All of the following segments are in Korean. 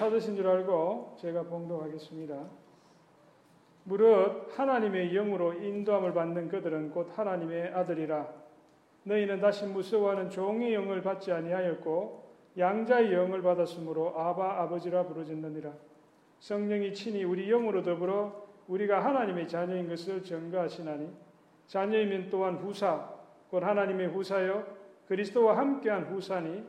찾으신 줄 알고 제가 봉독하겠습니다. 무릇 하나님의 영으로 인도함을 받는 그들은 곧 하나님의 아들이라. 너희는 다시 무서워하는 종의 영을 받지 아니하였고 양자의 영을 받았으므로 아바 아버지라 부르짖느니라. 성령이 친히 우리 영으로 더불어 우리가 하나님의 자녀인 것을 증거하시나니 자녀이면 또한 후사 곧 하나님의 후사여 그리스도와 함께한 후사니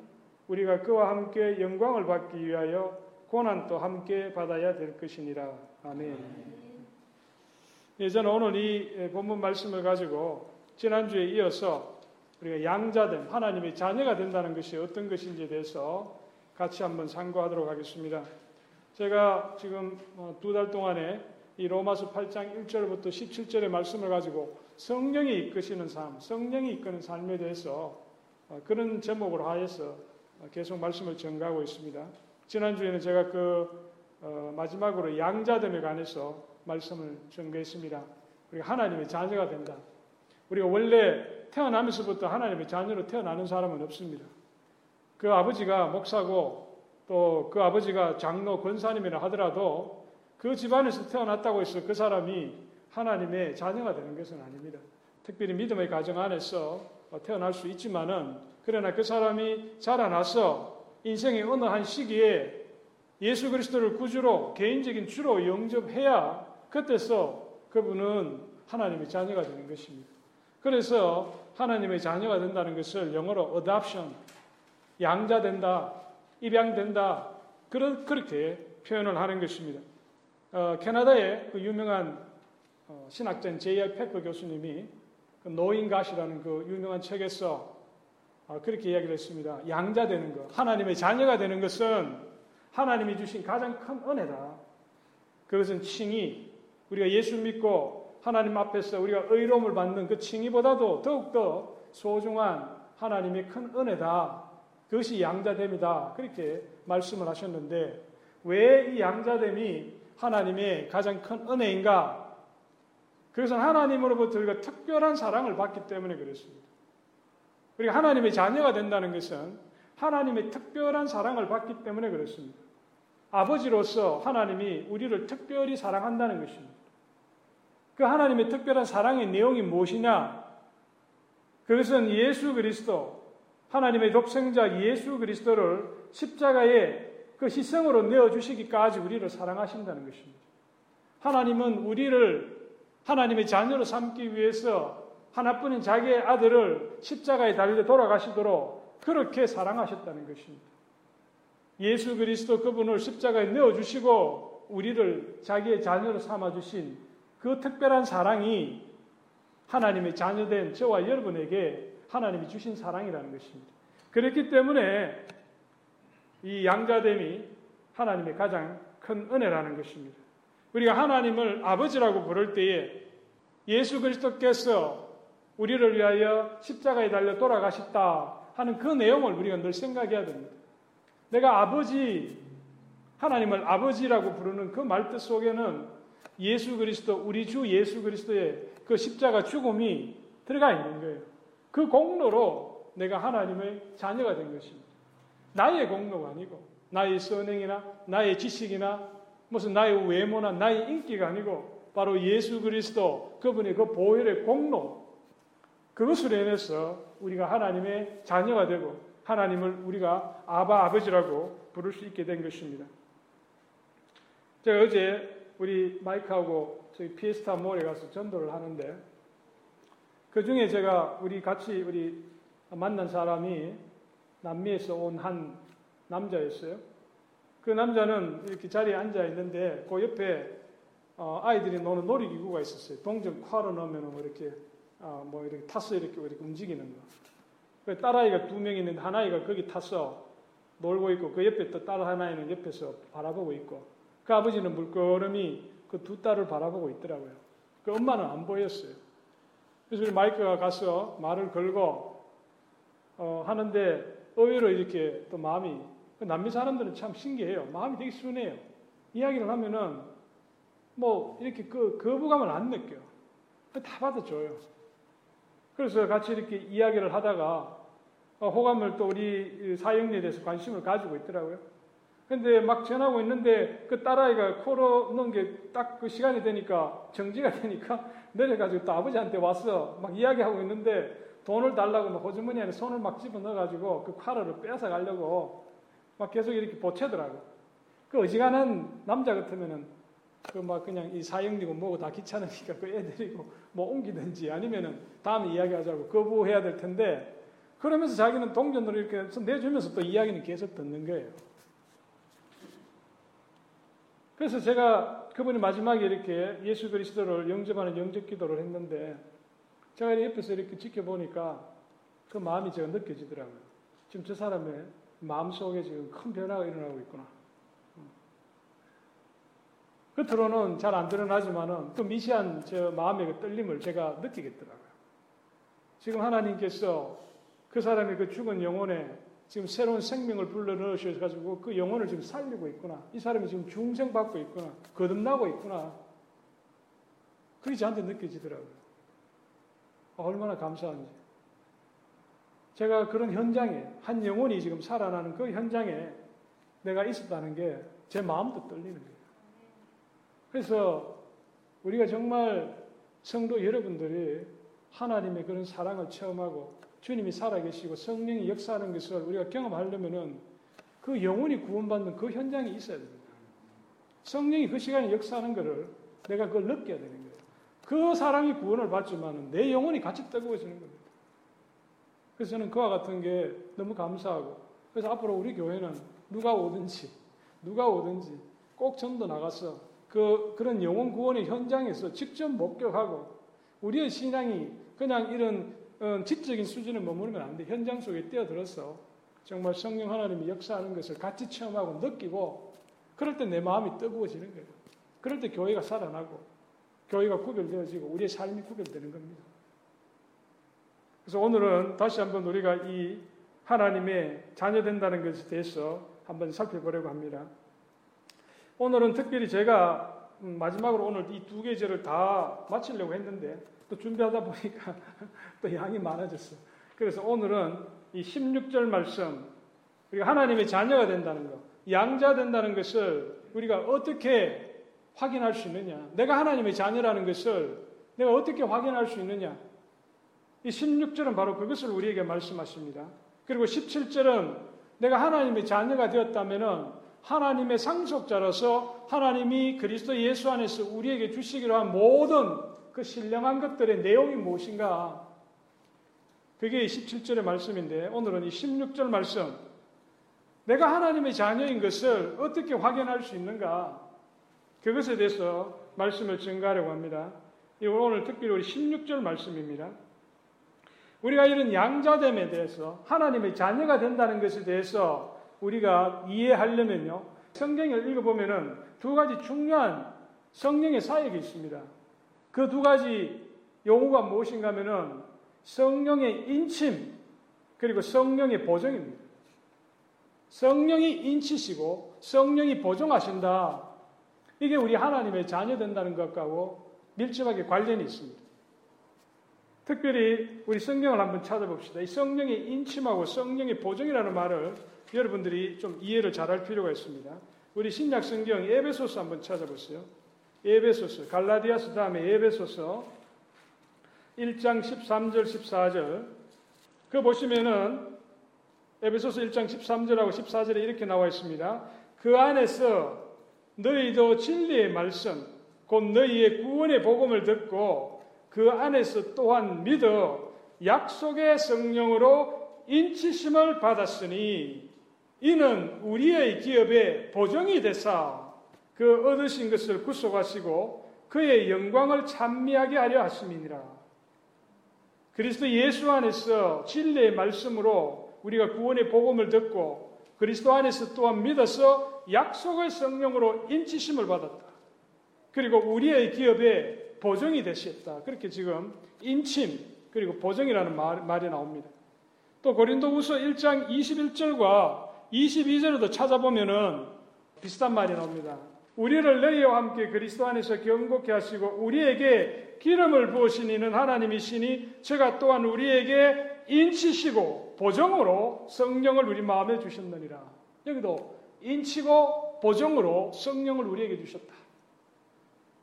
우리가 그와 함께 영광을 받기 위하여 고난도 함께 받아야 될 것이니라. 아멘. 예, 저는 오늘 이 본문 말씀을 가지고 지난주에 이어서 우리가 양자됨, 하나님의 자녀가 된다는 것이 어떤 것인지에 대해서 같이 한번 상고하도록 하겠습니다. 제가 지금 어, 두달 동안에 이 로마서 8장 1절부터 17절의 말씀을 가지고 성령이 이끄시는 삶, 성령이 이끄는 삶에 대해서 어, 그런 제목으로 하여서 계속 말씀을 전가하고 있습니다. 지난주에는 제가 그 어, 마지막으로 양자됨에 관해서 말씀을 전개했습니다. 우리가 하나님의 자녀가 된다. 우리가 원래 태어나면서부터 하나님의 자녀로 태어나는 사람은 없습니다. 그 아버지가 목사고 또 그 아버지가 장로 권사님이라 하더라도 그 집안에서 태어났다고 해서 그 사람이 하나님의 자녀가 되는 것은 아닙니다. 특별히 믿음의 가정 안에서 태어날 수 있지만은 그러나 그 사람이 자라나서 인생의 어느 한 시기에 예수 그리스도를 구주로 개인적인 주로 영접해야 그때서 그분은 하나님의 자녀가 되는 것입니다. 그래서 하나님의 자녀가 된다는 것을 영어로 adoption, 양자된다, 입양된다, 그런, 그렇게 표현을 하는 것입니다. 어, 캐나다의 그 유명한 어, 신학자인 J.R. 페커 교수님이 그 노인갓이라는 그 유명한 책에서 어, 그렇게 이야기를 했습니다. 양자 되는 것, 하나님의 자녀가 되는 것은 하나님이 주신 가장 큰 은혜다. 그것은 칭의, 우리가 예수 믿고 하나님 앞에서 우리가 의로움을 받는 그 칭의보다도 더욱더 소중한 하나님의 큰 은혜다. 그것이 양자됨이다. 그렇게 말씀을 하셨는데 왜 이 양자됨이 하나님의 가장 큰 은혜인가? 그것은 하나님으로부터 우리가 특별한 사랑을 받기 때문에 그렇습니다. 우리가 하나님의 자녀가 된다는 것은 하나님의 특별한 사랑을 받기 때문에 그렇습니다. 아버지로서 하나님이 우리를 특별히 사랑한다는 것입니다. 그 하나님의 특별한 사랑의 내용이 무엇이냐? 그것은 예수 그리스도, 하나님의 독생자 예수 그리스도를 십자가에 그 희생으로 내어주시기까지 우리를 사랑하신다는 것입니다. 하나님은 우리를 하나님의 자녀로 삼기 위해서 하나뿐인 자기의 아들을 십자가에 달려 돌아가시도록 그렇게 사랑하셨다는 것입니다. 예수 그리스도 그분을 십자가에 내어주시고 우리를 자기의 자녀로 삼아주신 그 특별한 사랑이 하나님의 자녀된 저와 여러분에게 하나님이 주신 사랑이라는 것입니다. 그렇기 때문에 이 양자됨이 하나님의 가장 큰 은혜라는 것입니다. 우리가 하나님을 아버지라고 부를 때에 예수 그리스도께서 우리를 위하여 십자가에 달려 돌아가셨다 하는 그 내용을 우리가 늘 생각해야 됩니다. 내가 아버지, 하나님을 아버지라고 부르는 그 말뜻 속에는 예수 그리스도, 우리 주 예수 그리스도의 그 십자가 죽음이 들어가 있는 거예요. 그 공로로 내가 하나님의 자녀가 된 것입니다. 나의 공로가 아니고, 나의 선행이나, 나의 지식이나, 무슨 나의 외모나, 나의 인기가 아니고, 바로 예수 그리스도, 그분의 그 보혈의 공로, 그것으로 인해서 우리가 하나님의 자녀가 되고, 하나님을 우리가 아바 아버지라고 부를 수 있게 된 것입니다. 제가 어제 우리 마이크하고 저희 피에스타 몰에 가서 전도를 하는데 그 중에 제가 우리 같이 우리 만난 사람이 남미에서 온 한 남자였어요. 그 남자는 이렇게 자리에 앉아 있는데 그 옆에 어, 아이들이 노는 놀이기구가 있었어요. 동전 콰로 넣으면 뭐 이렇게 어, 뭐 이렇게 타서 이렇게, 이렇게 움직이는 거. 그 딸아이가 두 명 있는데 한 아이가 거기 타서 놀고 있고 그 옆에 또 딸 하나는 옆에서 바라보고 있고 그 아버지는 물끄러미 그 두 딸을 바라보고 있더라고요. 그 엄마는 안 보였어요. 그래서 우리 마이크가 가서 말을 걸고 어, 하는데 의외로 이렇게 또 마음이 그 남미 사람들은 참 신기해요. 마음이 되게 순해요. 이야기를 하면은 뭐 이렇게 그 거부감을 안 느껴요. 다 받아줘요. 그래서 같이 이렇게 이야기를 하다가 어, 호감을 또 우리 사형리에 대해서 관심을 가지고 있더라고요. 근데 막 전하고 있는데 그 딸아이가 코로 넣은 게 딱 그 시간이 되니까 정지가 되니까 내려가지고 또 아버지한테 와서 막 이야기하고 있는데 돈을 달라고 막 호주머니 안에 손을 막 집어 넣어가지고 그 카르를 뺏어 가려고 막 계속 이렇게 보채더라고. 그 어지간한 남자 같으면은 그 막 그냥 이 사형리고 뭐고 다 귀찮으니까 그 애들이고 뭐 옮기든지 아니면은 다음에 이야기하자고 거부해야 될 텐데 그러면서 자기는 동전으로 이렇게 내주면서 또 이야기는 계속 듣는 거예요. 그래서 제가 그분이 마지막에 이렇게 예수 그리스도를 영접하는 영접 기도를 했는데 제가 옆에서 이렇게 지켜보니까 그 마음이 제가 느껴지더라고요. 지금 저 사람의 마음 속에 지금 큰 변화가 일어나고 있구나. 겉으로는 잘 안 드러나지만은 그 미시한 저 마음의 그 떨림을 제가 느끼겠더라고요. 지금 하나님께서 그 사람의 그 죽은 영혼에 지금 새로운 생명을 불러 넣으셔 가지고 그 영혼을 지금 살리고 있구나. 이 사람이 지금 중생 받고 있구나. 거듭나고 있구나. 그게 저한테 느껴지더라고요. 아, 얼마나 감사한지. 제가 그런 현장에, 한 영혼이 지금 살아나는 그 현장에 내가 있었다는 게 제 마음도 떨리는 거예요. 그래서 우리가 정말 성도 여러분들이 하나님의 그런 사랑을 체험하고 주님이 살아계시고 성령이 역사하는 것을 우리가 경험하려면은 그 영혼이 구원받는 그 현장이 있어야 됩니다. 성령이 그 시간에 역사하는 것을 내가 그걸 느껴야 되는 거예요. 그 사랑이 구원을 받지만 내 영혼이 같이 뜨거워지는 겁니다. 그래서 저는 그와 같은 게 너무 감사하고 그래서 앞으로 우리 교회는 누가 오든지 누가 오든지 꼭 전도 나가서 그 그런 영혼 구원의 현장에서 직접 목격하고 우리의 신앙이 그냥 이런 어, 지적인 수준에 머무르면 안 돼. 현장 속에 뛰어들어서 정말 성령 하나님이 역사하는 것을 같이 체험하고 느끼고 그럴 때 내 마음이 뜨거워지는 거예요. 그럴 때 교회가 살아나고 교회가 구별되어지고 우리의 삶이 구별되는 겁니다. 그래서 오늘은 다시 한번 우리가 이 하나님의 자녀된다는 것에 대해서 한번 살펴보려고 합니다. 오늘은 특별히 제가 음, 마지막으로 오늘 이 두 계절을 다 마치려고 했는데 또 준비하다 보니까 또 양이 많아졌어. 그래서 오늘은 이 16절 말씀, 우리가 하나님의 자녀가 된다는 것, 양자 된다는 것을 우리가 어떻게 확인할 수 있느냐? 내가 하나님의 자녀라는 것을 내가 어떻게 확인할 수 있느냐? 이 16절은 바로 그것을 우리에게 말씀하십니다. 그리고 17절은 내가 하나님의 자녀가 되었다면은 하나님의 상속자로서 하나님이 그리스도 예수 안에서 우리에게 주시기로 한 모든 그 신령한 것들의 내용이 무엇인가? 그게 17절의 말씀인데 오늘은 이 16절 말씀. 내가 하나님의 자녀인 것을 어떻게 확인할 수 있는가? 그것에 대해서 말씀을 증가하려고 합니다. 오늘 특별히 우리 16절 말씀입니다. 우리가 이런 양자됨에 대해서 하나님의 자녀가 된다는 것에 대해서 우리가 이해하려면요. 성경을 읽어보면은 두 가지 중요한 성령의 사역이 있습니다. 그 두 가지 용어가 무엇인가 하면은 성령의 인침 그리고 성령의 보정입니다. 성령이 인치시고 성령이 보정하신다. 이게 우리 하나님의 자녀 된다는 것하고 밀접하게 관련이 있습니다. 특별히 우리 성경을 한번 찾아봅시다. 이 성령의 인침하고 성령의 보정이라는 말을 여러분들이 좀 이해를 잘 할 필요가 있습니다. 우리 신약 성경 에베소서 한번 찾아보세요. 에베소서, 갈라디아서 다음에 에베소서 1장 13절, 14절. 그 보시면은 에베소서 1장 13절하고 14절에 이렇게 나와 있습니다. 그 안에서 너희도 진리의 말씀, 곧 너희의 구원의 복음을 듣고 그 안에서 또한 믿어 약속의 성령으로 인치심을 받았으니 이는 우리의 기업의 보정이 되사 그 얻으신 것을 구속하시고 그의 영광을 찬미하게 하려 하심이니라. 그리스도 예수 안에서 진리의 말씀으로 우리가 구원의 복음을 듣고 그리스도 안에서 또한 믿어서 약속의 성령으로 인치심을 받았다. 그리고 우리의 기업에 보정이 되셨다. 그렇게 지금 인침 그리고 보정이라는 말, 말이 나옵니다. 또 고린도후서 1장 21절과 22절에도 찾아보면은 비슷한 말이 나옵니다. 우리를 너희와 함께 그리스도 안에서 경고케 하시고 우리에게 기름을 부으신 이는 하나님이시니 제가 또한 우리에게 인치시고 보정으로 성령을 우리 마음에 주셨느니라. 여기도 인치고 보정으로 성령을 우리에게 주셨다.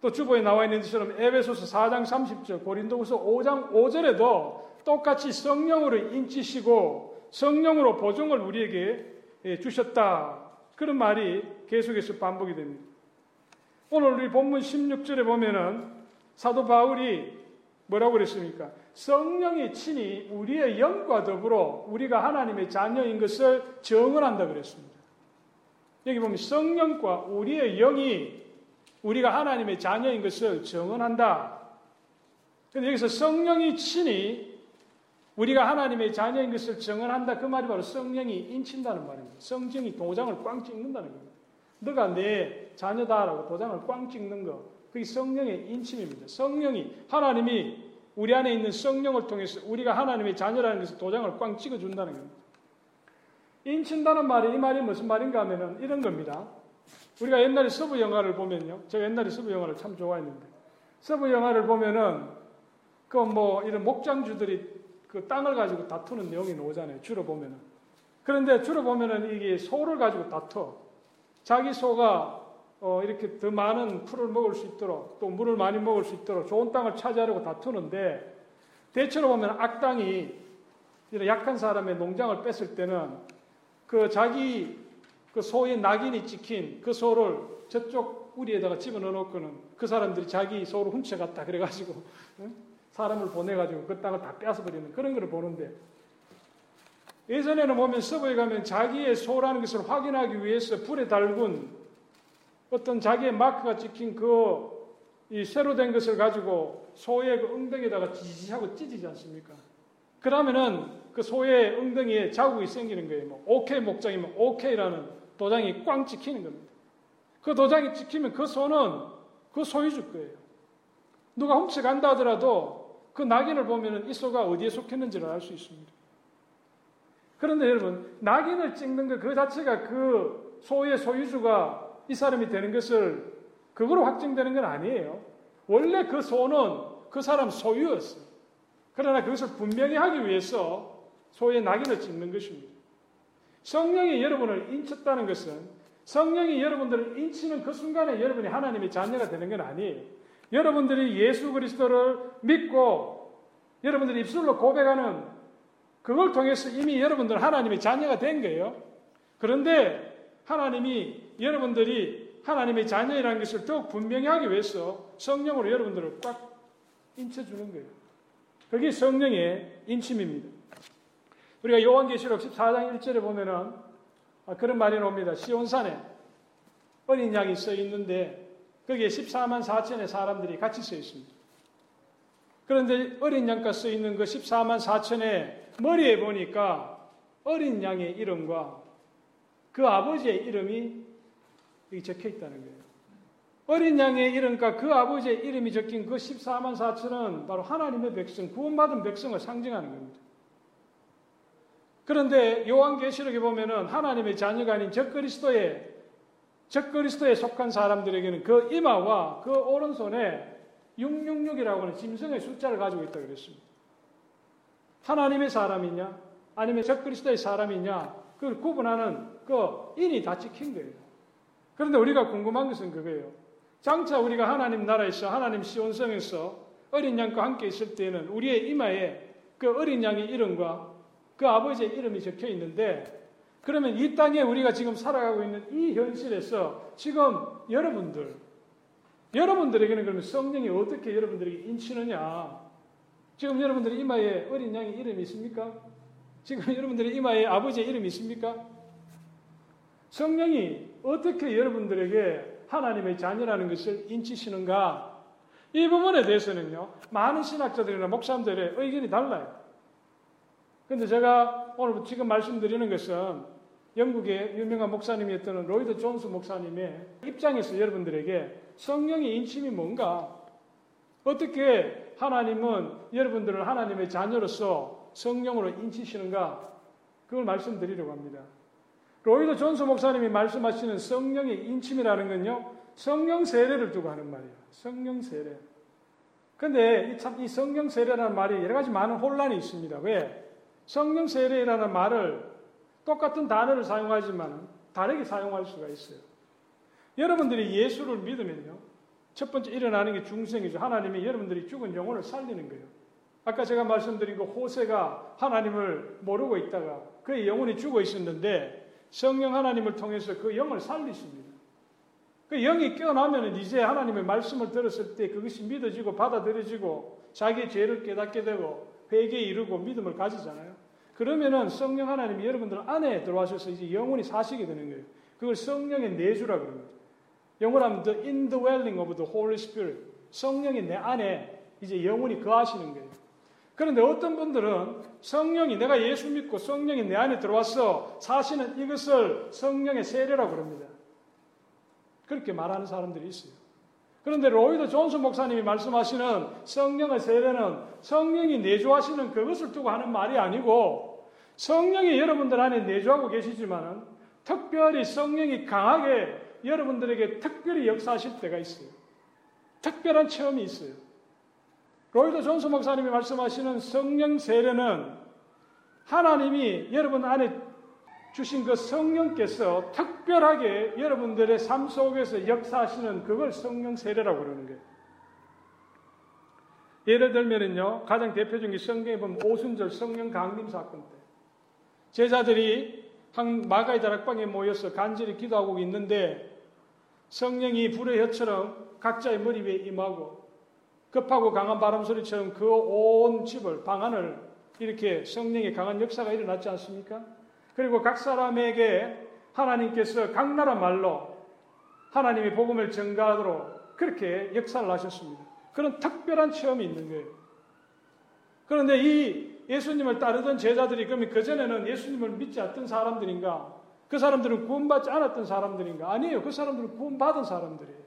또 주보에 나와 있는 것처럼 에베소서 4장 30절, 고린도후서 5장 5절에도 똑같이 성령으로 인치시고 성령으로 보정을 우리에게 예, 주셨다. 그런 말이 계속해서 반복이 됩니다. 오늘 우리 본문 16절에 보면은 사도 바울이 뭐라고 그랬습니까? 성령이 친히 우리의 영과 더불어 우리가 하나님의 자녀인 것을 정언한다 그랬습니다. 여기 보면 성령과 우리의 영이 우리가 하나님의 자녀인 것을 정언한다. 근데 여기서 성령이 친히 우리가 하나님의 자녀인 것을 정언한다. 그 말이 바로 성령이 인친다는 말입니다. 성령이 도장을 꽝 찍는다는 겁니다. 너가 내 자녀다라고 도장을 꽝 찍는 거. 그게 성령의 인침입니다. 성령이, 하나님이 우리 안에 있는 성령을 통해서 우리가 하나님의 자녀라는 것을 도장을 꽝 찍어준다는 겁니다. 인친다는 말이 이 말이 무슨 말인가 하면은 이런 겁니다. 우리가 옛날에 서부 영화를 보면요. 제가 옛날에 서부 영화를 참 좋아했는데 서부 영화를 보면은 그 뭐 이런 목장주들이 그 땅을 가지고 다투는 내용이 나오잖아요. 주로 보면은. 그런데 주로 보면은 이게 소를 가지고 다투. 자기 소가 어 이렇게 더 많은 풀을 먹을 수 있도록 또 물을 많이 먹을 수 있도록 좋은 땅을 차지하려고 다투는데 대체로 보면 악당이 이런 약한 사람의 농장을 뺐을 때는 그 자기 그 소의 낙인이 찍힌 그 소를 저쪽 우리에다가 집어넣어 놓고는 그 사람들이 자기 소를 훔쳐갔다 그래가지고 사람을 보내가지고 그 땅을 다 뺏어버리는 그런 걸 보는데 예전에는 보면 서부에 가면 자기의 소라는 것을 확인하기 위해서 불에 달군 어떤 자기의 마크가 찍힌 그이 쇠로 된 것을 가지고 소의 그 엉덩이에다가 지지하고 찢지 않습니까? 그러면은 그 소의 엉덩이에 자국이 생기는 거예요. 뭐 오케이 목장이면 오케이라는 도장이 꽝 찍히는 겁니다. 그 도장이 찍히면 그 소는 그 소유주 거예요. 누가 훔쳐간다 하더라도 그 낙인을 보면 이 소가 어디에 속했는지를 알 수 있습니다. 그런데 여러분, 낙인을 찍는 것 그 자체가 그 소의 소유주가 이 사람이 되는 것을 그거로 확정되는 건 아니에요. 원래 그 소는 그 사람 소유였어요. 그러나 그것을 분명히 하기 위해서 소의 낙인을 찍는 것입니다. 성령이 여러분을 인쳤다는 것은 성령이 여러분들을 인치는 그 순간에 여러분이 하나님의 자녀가 되는 건 아니에요. 여러분들이 예수 그리스도를 믿고 여러분들이 입술로 고백하는 그걸 통해서 이미 여러분들 하나님의 자녀가 된 거예요. 그런데 하나님이 여러분들이 하나님의 자녀라는 것을 더욱 분명히 하기 위해서 성령으로 여러분들을 꽉 인쳐주는 거예요. 그게 성령의 인침입니다. 우리가 요한계시록 14장 1절에 보면은 아, 그런 말이 나옵니다. 시온산에 어린 양이 써 있는데 거기에 14만 4천의 사람들이 같이 써 있습니다. 그런데 어린 양과 써 있는 그 14만 4천의 머리에 보니까 어린 양의 이름과 그 아버지의 이름이 여기 적혀 있다는 거예요. 어린 양의 이름과 그 아버지의 이름이 적힌 그 14만 4천은 바로 하나님의 백성, 구원받은 백성을 상징하는 겁니다. 그런데 요한계시록에 보면은 하나님의 자녀가 아닌 적그리스도의 적 그리스도에 속한 사람들에게는 그 이마와 그 오른손에 666이라고 하는 짐승의 숫자를 가지고 있다 그랬습니다. 하나님의 사람이냐 아니면 적 그리스도의 사람이냐 그걸 구분하는 그 인이 다 찍힌 거예요. 그런데 우리가 궁금한 것은 그거예요. 장차 우리가 하나님 나라에서 하나님 시온성에서 어린 양과 함께 있을 때는 우리의 이마에 그 어린 양의 이름과 그 아버지의 이름이 적혀 있는데 그러면 이 땅에 우리가 지금 살아가고 있는 이 현실에서 지금 여러분들 여러분들에게는 그러면 성령이 어떻게 여러분들에게 인치느냐? 지금 여러분들의 이마에 어린 양의 이름이 있습니까? 지금 여러분들의 이마에 아버지의 이름이 있습니까? 성령이 어떻게 여러분들에게 하나님의 자녀라는 것을 인치시는가? 이 부분에 대해서는요, 많은 신학자들이나 목사님들의 의견이 달라요. 근데 제가 오늘 지금 말씀드리는 것은 영국의 유명한 목사님이었던 로이드 존스 목사님의 입장에서 여러분들에게 성령의 인침이 뭔가, 어떻게 하나님은 여러분들을 하나님의 자녀로서 성령으로 인치시는가, 그걸 말씀드리려고 합니다. 로이드 존스 목사님이 말씀하시는 성령의 인침이라는 건요, 성령 세례를 두고 하는 말이에요. 성령 세례. 근데 참 이 성령 세례라는 말이 여러 가지 많은 혼란이 있습니다. 왜? 성령 세례라는 말을 똑같은 단어를 사용하지만 다르게 사용할 수가 있어요. 여러분들이 예수를 믿으면요. 첫 번째 일어나는 게 중생이죠. 하나님이 여러분들이 죽은 영혼을 살리는 거예요. 아까 제가 말씀드린 그 호세가 하나님을 모르고 있다가 그의 영혼이 죽어 있었는데 성령 하나님을 통해서 그 영을 살리십니다. 그 영이 깨어나면 이제 하나님의 말씀을 들었을 때 그것이 믿어지고 받아들여지고 자기의 죄를 깨닫게 되고 회개에 이르고 믿음을 가지잖아요. 그러면은 성령 하나님이 여러분들 안에 들어와셔서 이제 영혼이 사시게 되는 거예요. 그걸 성령의 내주라 그럽니다. 영어로 하면 the indwelling of the Holy Spirit. 성령이 내 안에 이제 영혼이 거하시는 거예요. 그런데 어떤 분들은 성령이 내가 예수 믿고 성령이 내 안에 들어와서 사시는 이것을 성령의 세례라고 그럽니다. 그렇게 말하는 사람들이 있어요. 그런데 로이드 존슨 목사님이 말씀하시는 성령의 세례는 성령이 내주하시는 그것을 두고 하는 말이 아니고 성령이 여러분들 안에 내주하고 계시지만은 특별히 성령이 강하게 여러분들에게 특별히 역사하실 때가 있어요. 특별한 체험이 있어요. 로이드 존슨 목사님이 말씀하시는 성령 세례는 하나님이 여러분 안에 주신 그 성령께서 특별하게 여러분들의 삶 속에서 역사하시는 그걸 성령 세례라고 그러는 거예요. 예를 들면은요, 가장 대표적인 게 성경에 보면 오순절 성령 강림 사건 때 제자들이 한 마가의 다락방에 모여서 간절히 기도하고 있는데 성령이 불의 혀처럼 각자의 머리 위에 임하고 급하고 강한 바람 소리처럼 그 온 집을 방 안을 이렇게 성령의 강한 역사가 일어났지 않습니까? 그리고 각 사람에게 하나님께서 각 나라 말로 하나님의 복음을 전가하도록 그렇게 역사를 하셨습니다. 그런 특별한 체험이 있는 거예요. 그런데 이 예수님을 따르던 제자들이 그러면 그전에는 예수님을 믿지 않던 사람들인가? 그 사람들은 구원받지 않았던 사람들인가? 아니에요. 그 사람들은 구원받은 사람들이에요.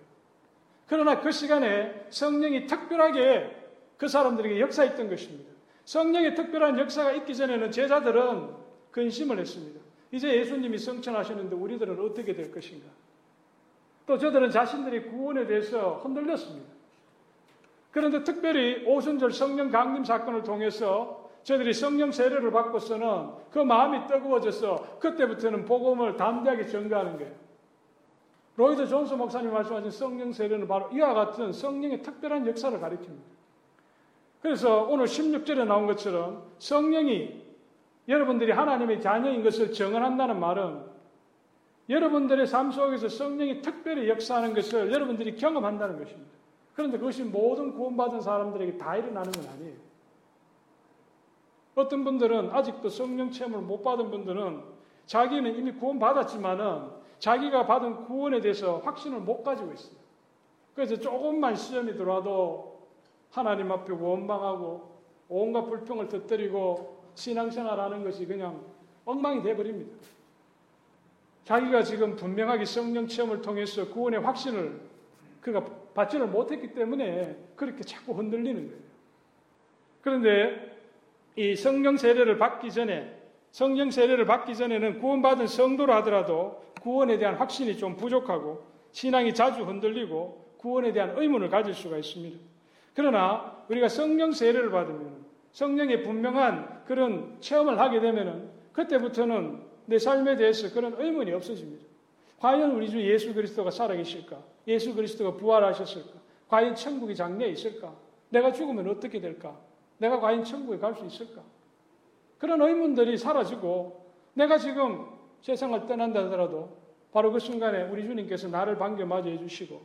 그러나 그 시간에 성령이 특별하게 그 사람들에게 역사했던 것입니다. 성령의 특별한 역사가 있기 전에는 제자들은 근심을 했습니다. 이제 예수님이 성천하시는데 우리들은 어떻게 될 것인가? 또 저들은 자신들의 구원에 대해서 흔들렸습니다. 그런데 특별히 오순절 성령 강림 사건을 통해서 저들이 성령 세례를 받고서는 그 마음이 뜨거워져서 그때부터는 복음을 담대하게 전가하는 거예요. 로이드 존스 목사님 말씀하신 성령 세례는 바로 이와 같은 성령의 특별한 역사를 가리킵니다. 그래서 오늘 16절에 나온 것처럼 성령이 여러분들이 하나님의 자녀인 것을 정언한다는 말은 여러분들의 삶 속에서 성령이 특별히 역사하는 것을 여러분들이 경험한다는 것입니다. 그런데 그것이 모든 구원받은 사람들에게 다 일어나는 건 아니에요. 어떤 분들은 아직도 성령 체험을 못 받은 분들은 자기는 이미 구원받았지만은 자기가 받은 구원에 대해서 확신을 못 가지고 있어요. 그래서 조금만 시험이 들어와도 하나님 앞에 원망하고 온갖 불평을 터뜨리고 신앙생활하는 것이 그냥 엉망이 돼버립니다. 자기가 지금 분명하게 성령 체험을 통해서 구원의 확신을 그가 받지를 못했기 때문에 그렇게 자꾸 흔들리는 거예요. 그런데 이 성령 세례를 받기 전에 성령 세례를 받기 전에는 구원받은 성도로 하더라도 구원에 대한 확신이 좀 부족하고 신앙이 자주 흔들리고 구원에 대한 의문을 가질 수가 있습니다. 그러나 우리가 성령 세례를 받으면 성령의 분명한 그런 체험을 하게 되면은 그때부터는 내 삶에 대해서 그런 의문이 없어집니다. 과연 우리 주 예수 그리스도가 살아계실까? 예수 그리스도가 부활하셨을까? 과연 천국이 장래에 있을까? 내가 죽으면 어떻게 될까? 내가 과연 천국에 갈 수 있을까? 그런 의문들이 사라지고 내가 지금 세상을 떠난다 하더라도 바로 그 순간에 우리 주님께서 나를 반겨 맞이해 주시고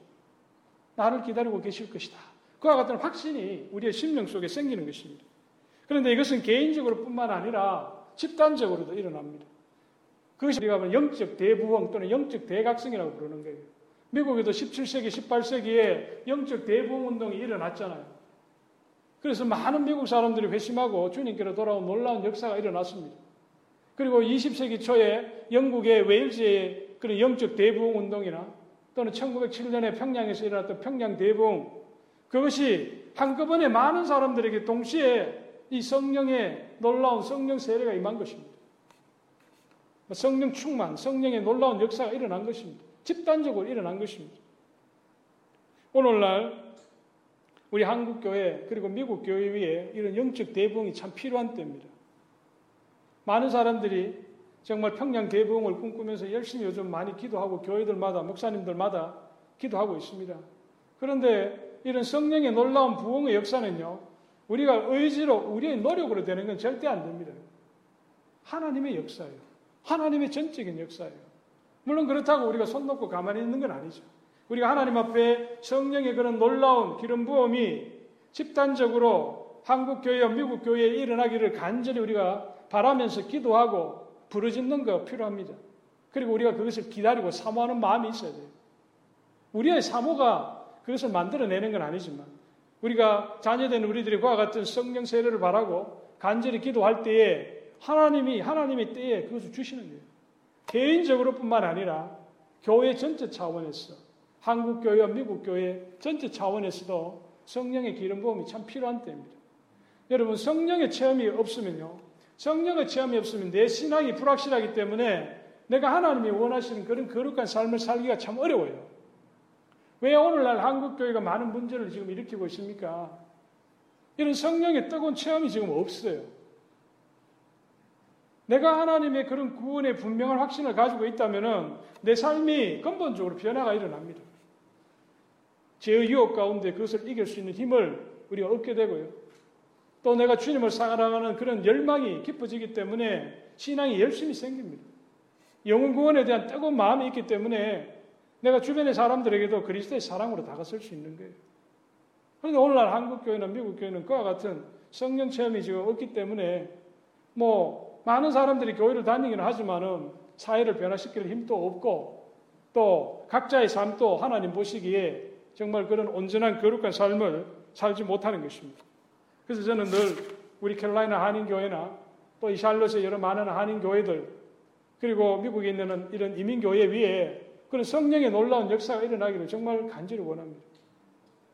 나를 기다리고 계실 것이다. 그와 같은 확신이 우리의 심령 속에 생기는 것입니다. 그런데 이것은 개인적으로 뿐만 아니라 집단적으로도 일어납니다. 그것이 우리가 영적 대부흥 또는 영적 대각성이라고 부르는 거예요. 미국에도 17세기, 18세기에 영적 대부흥 운동이 일어났잖아요. 그래서 많은 미국 사람들이 회심하고 주님께로 돌아온 놀라운 역사가 일어났습니다. 그리고 20세기 초에 영국의 웨일즈의 그런 영적 대부흥 운동이나 또는 1907년에 평양에서 일어났던 평양 대부흥 그것이 한꺼번에 많은 사람들에게 동시에 이 성령의 놀라운 성령 세례가 임한 것입니다. 성령 충만, 성령의 놀라운 역사가 일어난 것입니다. 집단적으로 일어난 것입니다. 오늘날 우리 한국 교회 그리고 미국 교회 위에 이런 영적 대부흥이 참 필요한 때입니다. 많은 사람들이 정말 평양 대부흥을 꿈꾸면서 열심히 요즘 많이 기도하고 교회들마다 목사님들마다 기도하고 있습니다. 그런데 이런 성령의 놀라운 부흥의 역사는요. 우리가 의지로 우리의 노력으로 되는 건 절대 안 됩니다. 하나님의 역사예요. 하나님의 전적인 역사예요. 물론 그렇다고 우리가 손 놓고 가만히 있는 건 아니죠. 우리가 하나님 앞에 성령의 그런 놀라운 기름 부음이 집단적으로 한국 교회와 미국 교회에 일어나기를 간절히 우리가 바라면서 기도하고 부르짖는 거 필요합니다. 그리고 우리가 그것을 기다리고 사모하는 마음이 있어야 돼요. 우리의 사모가 그것을 만들어내는 건 아니지만 우리가 자녀된 우리들이 그와 같은 성령 세례를 바라고 간절히 기도할 때에 하나님이 하나님의 때에 그것을 주시는 거예요. 개인적으로뿐만 아니라 교회 전체 차원에서 한국 교회와 미국 교회 전체 차원에서도 성령의 기름 부음이 참 필요한 때입니다. 여러분 성령의 체험이 없으면요. 성령의 체험이 없으면 내 신앙이 불확실하기 때문에 내가 하나님이 원하시는 그런 거룩한 삶을 살기가 참 어려워요. 왜 오늘날 한국교회가 많은 문제를 지금 일으키고 있습니까? 이런 성령의 뜨거운 체험이 지금 없어요. 내가 하나님의 그런 구원의 분명한 확신을 가지고 있다면 내 삶이 근본적으로 변화가 일어납니다. 죄의 유혹 가운데 그것을 이길 수 있는 힘을 우리가 얻게 되고요. 또 내가 주님을 사랑하는 그런 열망이 깊어지기 때문에 신앙이 열심히 생깁니다. 영혼 구원에 대한 뜨거운 마음이 있기 때문에 내가 주변의 사람들에게도 그리스도의 사랑으로 다가설 수 있는 거예요. 그런데 오늘날 한국 교회나 미국 교회는 그와 같은 성령 체험이 지금 없기 때문에 뭐 많은 사람들이 교회를 다니기는 하지만은 사회를 변화시킬 힘도 없고 또 각자의 삶도 하나님 보시기에 정말 그런 온전한 거룩한 삶을 살지 못하는 것입니다. 그래서 저는 늘 우리 캐롤라이나 한인교회나 또 이 샬롯의 여러 많은 한인교회들 그리고 미국에 있는 이런 이민교회 위에 그런 성령의 놀라운 역사가 일어나기를 정말 간절히 원합니다.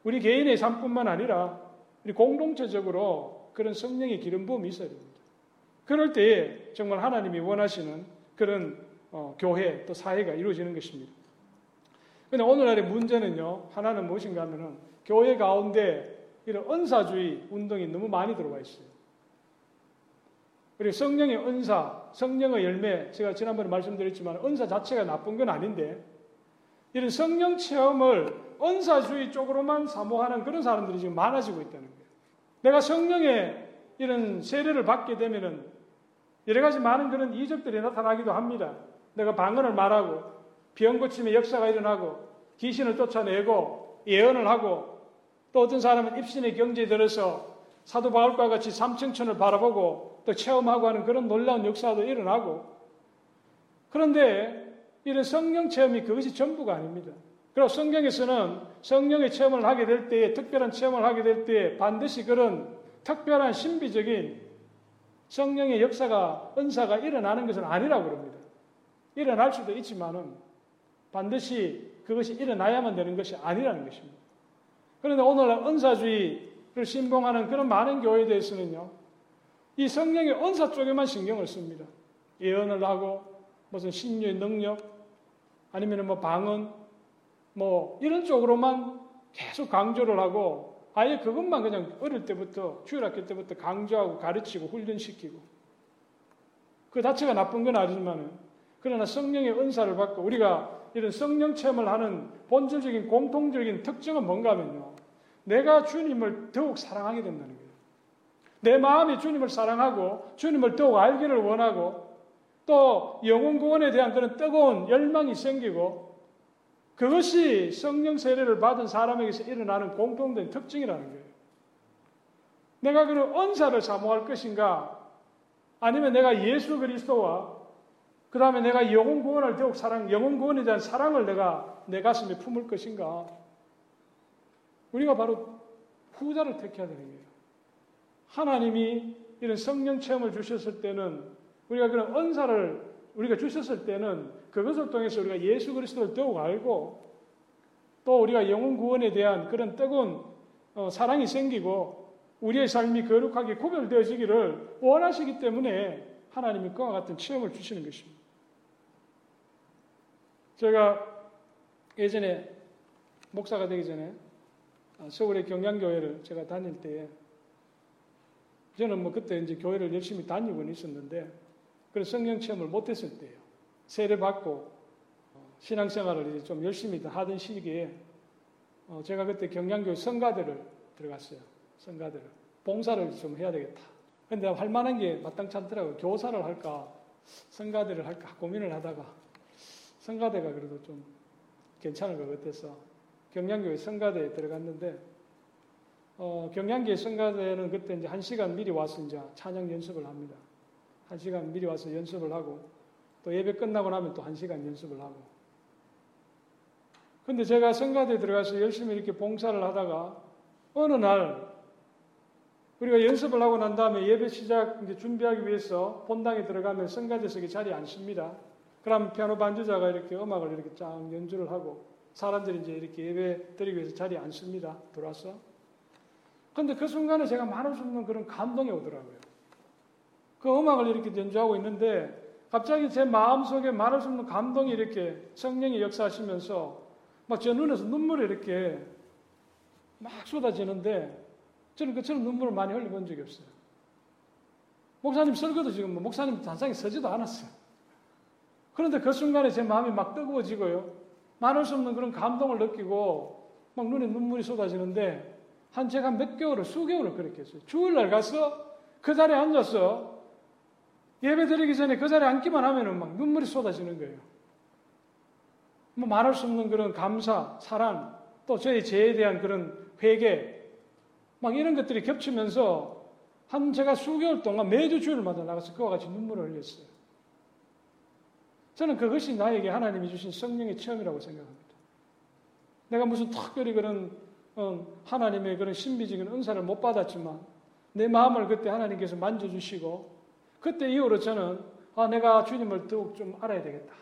우리 개인의 삶뿐만 아니라 우리 공동체적으로 그런 성령의 기름 부음이 있어야 됩니다. 그럴 때에 정말 하나님이 원하시는 그런 어, 교회 또 사회가 이루어지는 것입니다. 그런데 오늘날의 문제는요, 하나는 무엇인가 하면은 교회 가운데 이런 은사주의 운동이 너무 많이 들어와 있어요. 그리고 성령의 은사, 성령의 열매, 제가 지난번에 말씀드렸지만 은사 자체가 나쁜 건 아닌데 이런 성령 체험을 은사주의 쪽으로만 사모하는 그런 사람들이 지금 많아지고 있다는 거예요. 내가 성령의 이런 세례를 받게 되면은 여러 가지 많은 그런 이적들이 나타나기도 합니다. 내가 방언을 말하고 병 고침의 역사가 일어나고 귀신을 쫓아내고 예언을 하고 또 어떤 사람은 입신의 경지에 들어서 사도 바울과 같이 삼층천을 바라보고 또 체험하고 하는 그런 놀라운 역사도 일어나고 그런데 이런 성령 체험이 그것이 전부가 아닙니다. 그리고 성경에서는 성령의 체험을 하게 될 때에 특별한 체험을 하게 될 때에 반드시 그런 특별한 신비적인 성령의 역사가 은사가 일어나는 것은 아니라고 그럽니다. 일어날 수도 있지만은 반드시 그것이 일어나야만 되는 것이 아니라는 것입니다. 그런데 오늘날 은사주의를 신봉하는 그런 많은 교회에 대해서는요, 이 성령의 은사 쪽에만 신경을 씁니다. 예언을 하고, 무슨 신유의 능력, 아니면 뭐 방언, 뭐 이런 쪽으로만 계속 강조를 하고, 아예 그것만 그냥 어릴 때부터, 주일학교 때부터 강조하고 가르치고 훈련시키고, 그 자체가 나쁜 건 아니지만은, 그러나 성령의 은사를 받고 우리가 이런 성령 체험을 하는 본질적인 공통적인 특징은 뭔가 하면요. 내가 주님을 더욱 사랑하게 된다는 거예요. 내 마음이 주님을 사랑하고 주님을 더욱 알기를 원하고 또 영혼 구원에 대한 그런 뜨거운 열망이 생기고 그것이 성령 세례를 받은 사람에게서 일어나는 공통된 특징이라는 거예요. 내가 그런 언사를 사모할 것인가 아니면 내가 예수 그리스도와 그 다음에 내가 영혼 구원을 더욱 사랑, 영혼 구원에 대한 사랑을 내가 내 가슴에 품을 것인가 우리가 바로 후자를 택해야 되는 거예요. 하나님이 이런 성령 체험을 주셨을 때는 우리가 그런 은사를 우리가 주셨을 때는 그것을 통해서 우리가 예수 그리스도를 더욱 알고 또 우리가 영혼 구원에 대한 그런 뜨거운 어, 사랑이 생기고 우리의 삶이 거룩하게 구별되어지기를 원하시기 때문에 하나님이 그와 같은 체험을 주시는 것입니다. 제가 예전에 목사가 되기 전에 아, 서울의 경양교회를 제가 다닐 때 저는 뭐 그때 이제 교회를 열심히 다니고는 있었는데 그런 성령 체험을 못했을 때예요. 세례 받고 신앙생활을 이제 좀 열심히 하던 시기에 어, 제가 그때 경량교회 성가대를 들어갔어요. 성가대를 봉사를 좀 해야 되겠다. 근데 할 만한 게 마땅치 않더라고요. 교사를 할까 성가대를 할까 고민을 하다가 성가대가 그래도 좀 괜찮을 것 같아서 경량교회 성가대에 들어갔는데 어, 경량교회 성가대는 그때 이제 한 시간 미리 와서 이제 찬양 연습을 합니다. 한 시간 미리 와서 연습을 하고 또 예배 끝나고 나면 또 한 시간 연습을 하고. 근데 제가 성가대에 들어가서 열심히 이렇게 봉사를 하다가 어느 날 우리가 연습을 하고 난 다음에 예배 시작 이제 준비하기 위해서 본당에 들어가면 성가대석에 자리에 앉습니다. 그럼 피아노 반주자가 이렇게 음악을 이렇게 쫙 연주를 하고 사람들이 이제 이렇게 예배 드리기 위해서 자리에 앉습니다. 들어와서. 근데 그 순간에 제가 말할 수 없는 그런 감동이 오더라고요. 그 음악을 이렇게 연주하고 있는데 갑자기 제 마음속에 말할 수 없는 감동이 이렇게 성령이 역사하시면서 막 제 눈에서 눈물이 이렇게 막 쏟아지는데 저는 그처럼 눈물을 많이 흘려본 적이 없어요. 목사님 설교도 지금 뭐 목사님 단상에 서지도 않았어요. 그런데 그 순간에 제 마음이 막 뜨거워지고요. 말할 수 없는 그런 감동을 느끼고 막 눈에 눈물이 쏟아지는데 한 제가 몇 개월을 수개월을 그렇게 했어요. 주일날 가서 그 자리에 앉아서 예배 드리기 전에 그 자리에 앉기만 하면은 막 눈물이 쏟아지는 거예요. 뭐 말할 수 없는 그런 감사, 사랑, 또 저희 죄에 대한 그런 회개, 막 이런 것들이 겹치면서 한 제가 수개월 동안 매주 주일마다 나가서 그와 같이 눈물을 흘렸어요. 저는 그것이 나에게 하나님이 주신 성령의 체험이라고 생각합니다. 내가 무슨 특별히 그런 어, 하나님의 그런 신비적인 은사를 못 받았지만 내 마음을 그때 하나님께서 만져주시고 그때 이후로 저는 아, 내가 주님을 더욱 좀 알아야 되겠다.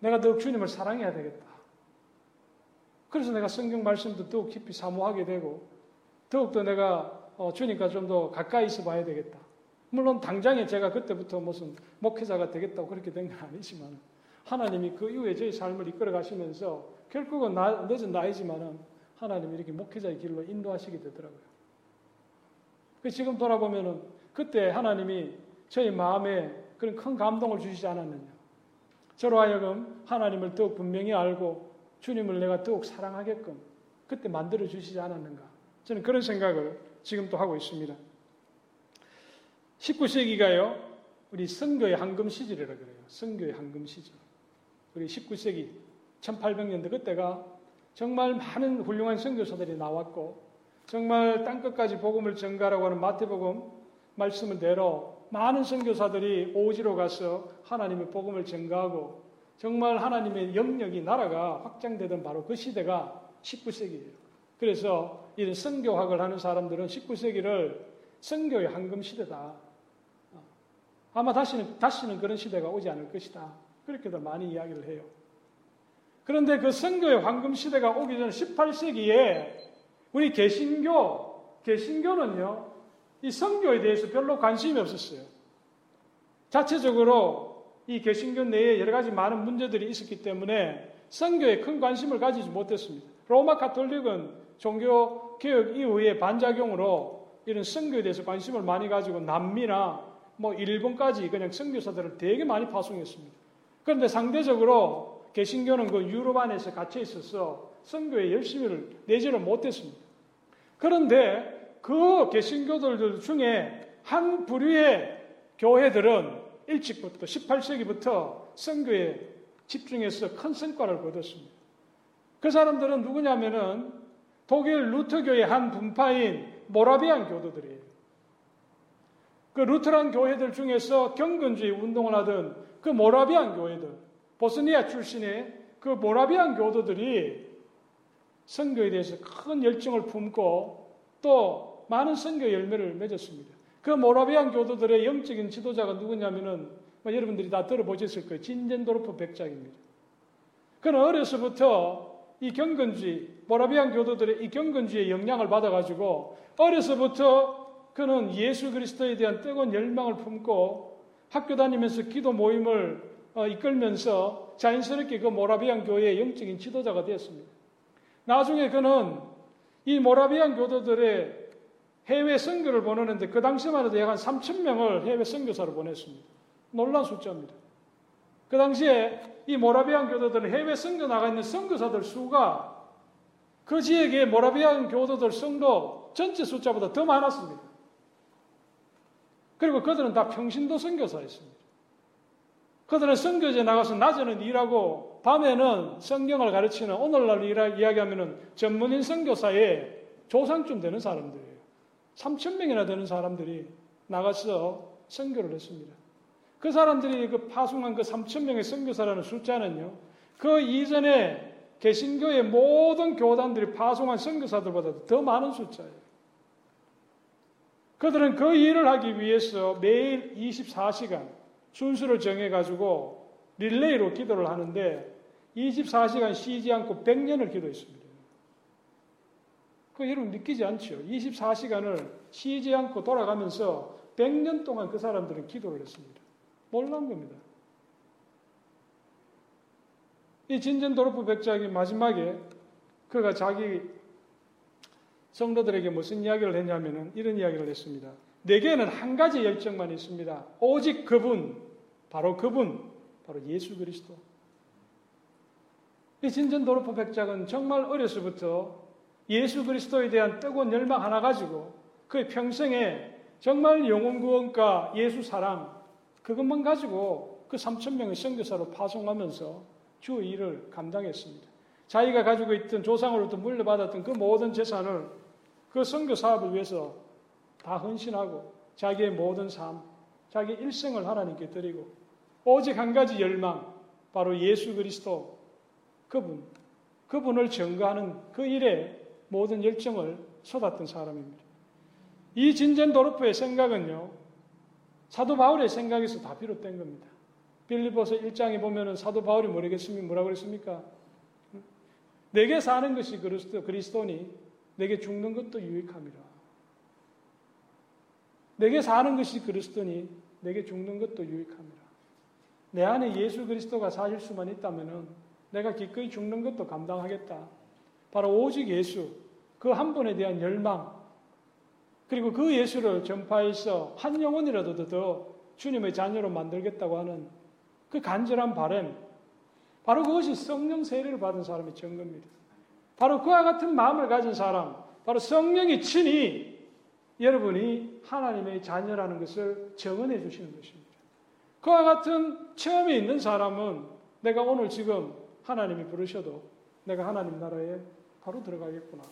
내가 더욱 주님을 사랑해야 되겠다. 그래서 내가 성경 말씀도 더욱 깊이 사모하게 되고 더욱더 내가 어, 주님과 좀 더 가까이 있어 봐야 되겠다. 물론 당장에 제가 그때부터 무슨 목회자가 되겠다고 그렇게 된 건 아니지만 하나님이 그 이후에 저희 삶을 이끌어 가시면서 결국은 나, 늦은 나이지만은 하나님이 이렇게 목회자의 길로 인도하시게 되더라고요. 그 지금 돌아보면은 그때 하나님이 저희 마음에 그런 큰 감동을 주시지 않았느냐. 저로 하여금 하나님을 더욱 분명히 알고 주님을 내가 더욱 사랑하게끔 그때 만들어 주시지 않았는가. 저는 그런 생각을 지금도 하고 있습니다. 19세기가요, 우리 선교의 황금 시절이라 그래요. 선교의 황금 시절. 우리 19세기 1800년대 그때가 정말 많은 훌륭한 선교사들이 나왔고 정말 땅끝까지 복음을 전가라고 하는 마태복음 말씀을 대로 많은 선교사들이 오지로 가서 하나님의 복음을 전가하고 정말 하나님의 영역이 나라가 확장되던 바로 그 시대가 19세기예요. 그래서 이런 선교학을 하는 사람들은 19세기를 선교의 황금 시대다. 아마 다시는 다시는 그런 시대가 오지 않을 것이다. 그렇게도 많이 이야기를 해요. 그런데 그 선교의 황금 시대가 오기 전 18세기에 우리 개신교 개신교는요 이 선교에 대해서 별로 관심이 없었어요. 자체적으로 이 개신교 내에 여러 가지 많은 문제들이 있었기 때문에 선교에 큰 관심을 가지지 못했습니다. 로마 카톨릭은 종교 개혁 이후에 반작용으로 이런 선교에 대해서 관심을 많이 가지고 남미나 뭐 일본까지 그냥 선교사들을 되게 많이 파송했습니다. 그런데 상대적으로 개신교는 그 유럽 안에서 갇혀 있어서 선교에 열심히를 내지를 못했습니다. 그런데 그 개신교들 중에 한 부류의 교회들은 일찍부터 18세기부터 선교에 집중해서 큰 성과를 거뒀습니다. 그 사람들은 누구냐면은 독일 루터교의 한 분파인 모라비안 교도들이에요. 그 루터란 교회들 중에서 경건주의 운동을 하던 그 모라비안 교회들, 보스니아 출신의 그 모라비안 교도들이 선교에 대해서 큰 열정을 품고 또 많은 선교 열매를 맺었습니다. 그 모라비안 교도들의 영적인 지도자가 누구냐면은 뭐 여러분들이 다 들어보셨을 거예요. 진젠도르프 백작입니다. 그는 어려서부터 이 경건주의, 모라비안 교도들의 이 경건주의의 영향을 받아가지고 어려서부터 그는 예수 그리스도에 대한 뜨거운 열망을 품고 학교 다니면서 기도 모임을 어, 이끌면서 자연스럽게 그 모라비안 교회의 영적인 지도자가 되었습니다. 나중에 그는 이 모라비안 교도들의 해외 선교를 보내는데 그 당시만 해도 약 한 3천 명을 해외 선교사로 보냈습니다. 놀란 숫자입니다. 그 당시에 이 모라비안 교도들은 해외 선교 나가 있는 선교사들 수가 그 지역의 모라비안 교도들 성도 전체 숫자보다 더 많았습니다. 그리고 그들은 다 평신도 선교사였습니다. 그들은 선교제 나가서 낮에는 일하고 밤에는 성경을 가르치는 오늘날 이야기하면 전문인 선교사의 조상쯤 되는 사람들이에요. 3천 명이나 되는 사람들이 나가서 선교를 했습니다. 그 사람들이 그 파송한 그 3천 명의 선교사라는 숫자는요. 그 이전에 개신교의 모든 교단들이 파송한 선교사들보다 더 많은 숫자예요. 그들은 그 일을 하기 위해서 매일 24시간 순수를 정해가지고 릴레이로 기도를 하는데 24시간 쉬지 않고 100년을 기도했습니다. 그 여러분 믿기지 않죠? 24시간을 쉬지 않고 돌아가면서 100년 동안 그 사람들은 기도를 했습니다. 놀란 겁니다. 이 진전도르프 백작이 마지막에 그가 자기 성도들에게 무슨 이야기를 했냐면은 이런 이야기를 했습니다. 내게는 한 가지 열정만 있습니다. 오직 그분, 바로 그분, 바로 예수 그리스도. 이 진전 도르프 백작은 정말 어려서부터 예수 그리스도에 대한 뜨거운 열망 하나 가지고 그의 평생에 정말 영혼 구원과 예수 사랑 그것만 가지고 그 3천 명의 선교사로 파송하면서 주 일을 감당했습니다. 자기가 가지고 있던 조상으로부터 물려받았던 그 모든 재산을 그 선교 사업을 위해서 다 헌신하고 자기의 모든 삶, 자기 일생을 하나님께 드리고 오직 한 가지 열망, 바로 예수 그리스도 그분, 그분을 증거하는 그 일에 모든 열정을 쏟았던 사람입니다. 이 진전 도르프의 생각은요, 사도 바울의 생각에서 다 비롯된 겁니다. 빌리보서 1장에 보면은 사도 바울이 뭐라겠습니까? 뭐라 그랬습니까? 내게 사는 것이 그리스도, 그리스도니 내게 죽는 것도 유익함이라. 내게 사는 것이 그리스도니 내게 죽는 것도 유익함이라. 내 안에 예수 그리스도가 사실 수만 있다면은 내가 기꺼이 죽는 것도 감당하겠다. 바로 오직 예수, 그 한 분에 대한 열망, 그리고 그 예수를 전파해서 한 영혼이라도 더 주님의 자녀로 만들겠다고 하는 그 간절한 바램, 바로 그것이 성령 세례를 받은 사람의 증거입니다. 바로 그와 같은 마음을 가진 사람, 바로 성령이 친히 여러분이 하나님의 자녀라는 것을 정언해 주시는 것입니다. 그와 같은 처음에 있는 사람은 내가 오늘 지금 하나님이 부르셔도 내가 하나님 나라에 바로 들어가겠구나.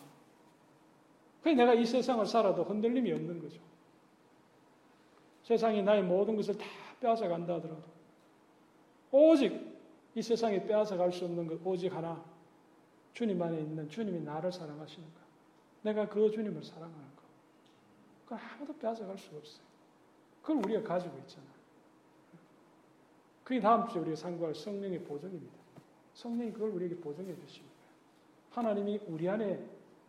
그 내가 이 세상을 살아도 흔들림이 없는 거죠. 세상이 나의 모든 것을 다 빼앗아 간다 하더라도 오직 이 세상에 빼앗아 갈 수 없는 것 오직 하나 주님 안에 있는 주님이 나를 사랑하시는 것. 내가 그 주님을 사랑하는 것. 그걸 아무도 빼앗아갈 수가 없어요. 그걸 우리가 가지고 있잖아. 그게 다음 주에 우리가 상고할 성령의 보증입니다. 성령이 그걸 우리에게 보증해 주십니다. 하나님이 우리 안에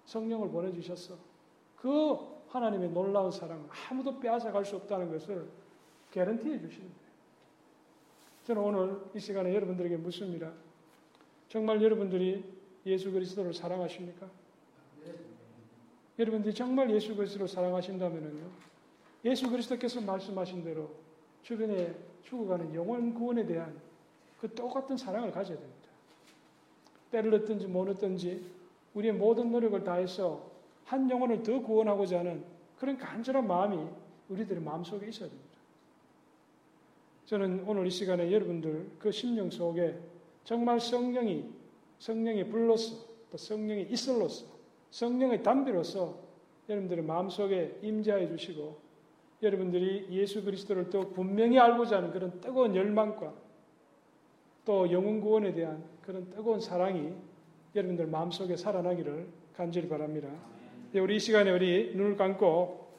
성령을 보내주셨어. 그 하나님의 놀라운 사랑 아무도 빼앗아갈 수 없다는 것을 개런티해 주시는 거예요. 저는 오늘 이 시간에 여러분들에게 묻습니다. 정말 여러분들이 예수 그리스도를 사랑하십니까? 여러분들이 정말 예수 그리스도를 사랑하신다면요. 예수 그리스도께서 말씀하신 대로 주변에 죽어가는 영원 구원에 대한 그 똑같은 사랑을 가져야 됩니다. 때를 얻든지 못 얻든지 우리의 모든 노력을 다해서 한 영혼을 더 구원하고자 하는 그런 간절한 마음이 우리들의 마음속에 있어야 됩니다. 저는 오늘 이 시간에 여러분들 그 심령 속에 정말 성령이 성령의 불로서 또 성령의 이슬로서 성령의 담비로서 여러분들의 마음속에 임재해 주시고 여러분들이 예수 그리스도를 또 분명히 알고자 하는 그런 뜨거운 열망과 또 영혼 구원에 대한 그런 뜨거운 사랑이 여러분들 마음속에 살아나기를 간절히 바랍니다. 네, 우리 이 시간에 우리 눈을 감고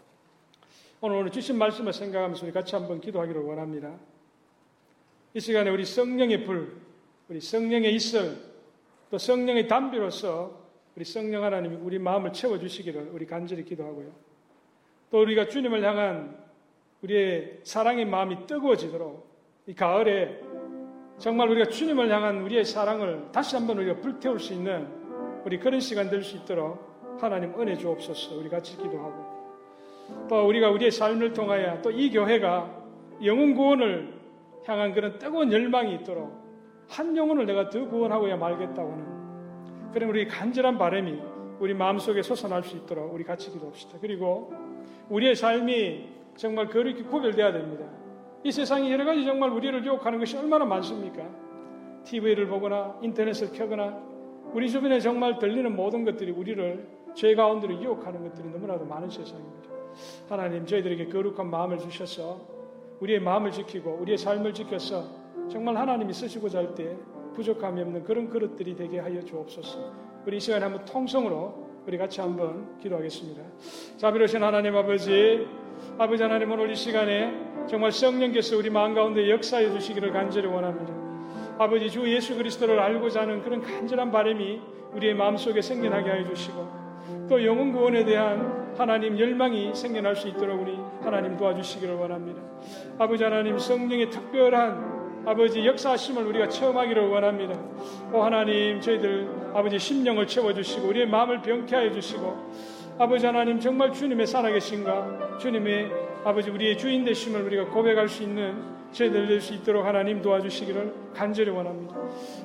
오늘 오늘 주신 말씀을 생각하면서 우리 같이 한번 기도하기를 원합니다. 이 시간에 우리 성령의 불, 우리 성령의 있을, 또 성령의 담비로서 우리 성령 하나님이 우리 마음을 채워주시기를 우리 간절히 기도하고요. 또 우리가 주님을 향한 우리의 사랑의 마음이 뜨거워지도록 이 가을에 정말 우리가 주님을 향한 우리의 사랑을 다시 한번 우리가 불태울 수 있는 우리 그런 시간 될 수 있도록 하나님 은혜 주옵소서 우리 같이 기도하고 또 우리가 우리의 삶을 통하여 또 이 교회가 영혼 구원을 향한 그런 뜨거운 열망이 있도록 한 영혼을 내가 더 구원하고야 말겠다고는 그런 우리 간절한 바람이 우리 마음속에 솟아날 수 있도록 우리 같이 기도합시다. 그리고 우리의 삶이 정말 그렇게 구별돼야 됩니다. 이 세상에 여러 가지 정말 우리를 유혹하는 것이 얼마나 많습니까? TV를 보거나 인터넷을 켜거나 우리 주변에 정말 들리는 모든 것들이 우리를 죄 가운데로 유혹하는 것들이 너무나도 많은 세상입니다. 하나님 저희들에게 거룩한 마음을 주셔서 우리의 마음을 지키고 우리의 삶을 지켜서 정말 하나님이 쓰시고자 할 때 부족함이 없는 그런 그릇들이 되게 하여 주옵소서. 우리 이 시간에 한번 통성으로 우리 같이 한번 기도하겠습니다. 자비로우신 하나님 아버지, 아버지 하나님 오늘 이 시간에 정말 성령께서 우리 마음 가운데 역사해 주시기를 간절히 원합니다. 아버지 주 예수 그리스도를 알고자 하는 그런 간절한 바람이 우리의 마음속에 생겨나게 하여 주시고 또 영혼 구원에 대한 하나님 열망이 생겨날 수 있도록 우리 하나님 도와주시기를 원합니다. 아버지 하나님 성령의 특별한 아버지 역사하심을 우리가 체험하기를 원합니다. 오 하나님 저희들 아버지 심령을 채워주시고 우리의 마음을 병케하여 주시고 아버지 하나님 정말 주님의 살아계신가 주님의 아버지 우리의 주인 되심을 우리가 고백할 수 있는 저희들 될 수 있도록 하나님 도와주시기를 간절히 원합니다.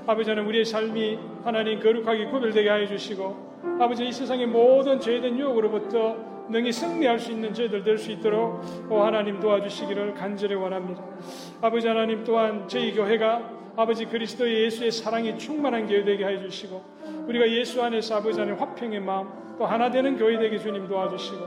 아버지 하나님 우리의 삶이 하나님 거룩하게 구별되게 하여 주시고 아버지 이 세상의 모든 죄된 유혹으로부터 능히 승리할 수 있는 저희들 될 수 있도록 오 하나님 도와주시기를 간절히 원합니다. 아버지 하나님 또한 저희 교회가 아버지 그리스도의 예수의 사랑이 충만한 교회 되게 해 주시고 우리가 예수 안에서 아버지 하나님 화평의 마음 또 하나 되는 교회 되게 주님 도와주시고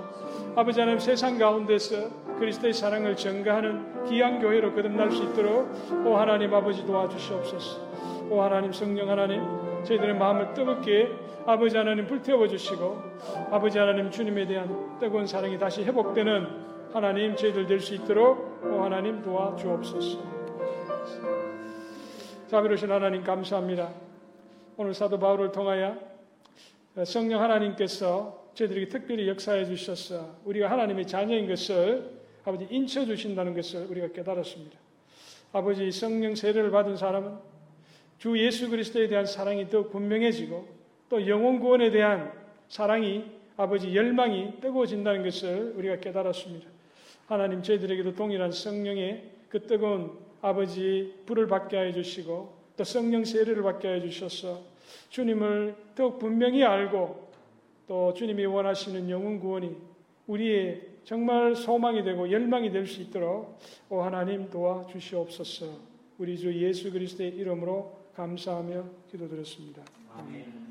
아버지 하나님 세상 가운데서 그리스도의 사랑을 전가하는 귀한 교회로 거듭날 수 있도록 오 하나님 아버지 도와주시옵소서. 오 하나님 성령 하나님 저희들의 마음을 뜨겁게 아버지 하나님 불태워 주시고 아버지 하나님 주님에 대한 뜨거운 사랑이 다시 회복되는 하나님 저희들 될 수 있도록 오 하나님 도와 주옵소서. 자비로신 하나님 감사합니다. 오늘 사도 바울을 통하여 성령 하나님께서 저희들에게 특별히 역사해 주셔서 우리가 하나님의 자녀인 것을 아버지 인쳐 주신다는 것을 우리가 깨달았습니다. 아버지 성령 세례를 받은 사람은 주 예수 그리스도에 대한 사랑이 더 분명해지고 또 영혼 구원에 대한 사랑이 아버지 열망이 뜨거워진다는 것을 우리가 깨달았습니다. 하나님 저희들에게도 동일한 성령의 그 뜨거운 아버지 불을 받게 해 주시고 또 성령 세례를 받게 해 주셔서 주님을 더욱 분명히 알고 또 주님이 원하시는 영혼 구원이 우리의 정말 소망이 되고 열망이 될 수 있도록 오 하나님 도와 주시옵소서. 우리 주 예수 그리스도의 이름으로 감사하며 기도드렸습니다. 아멘.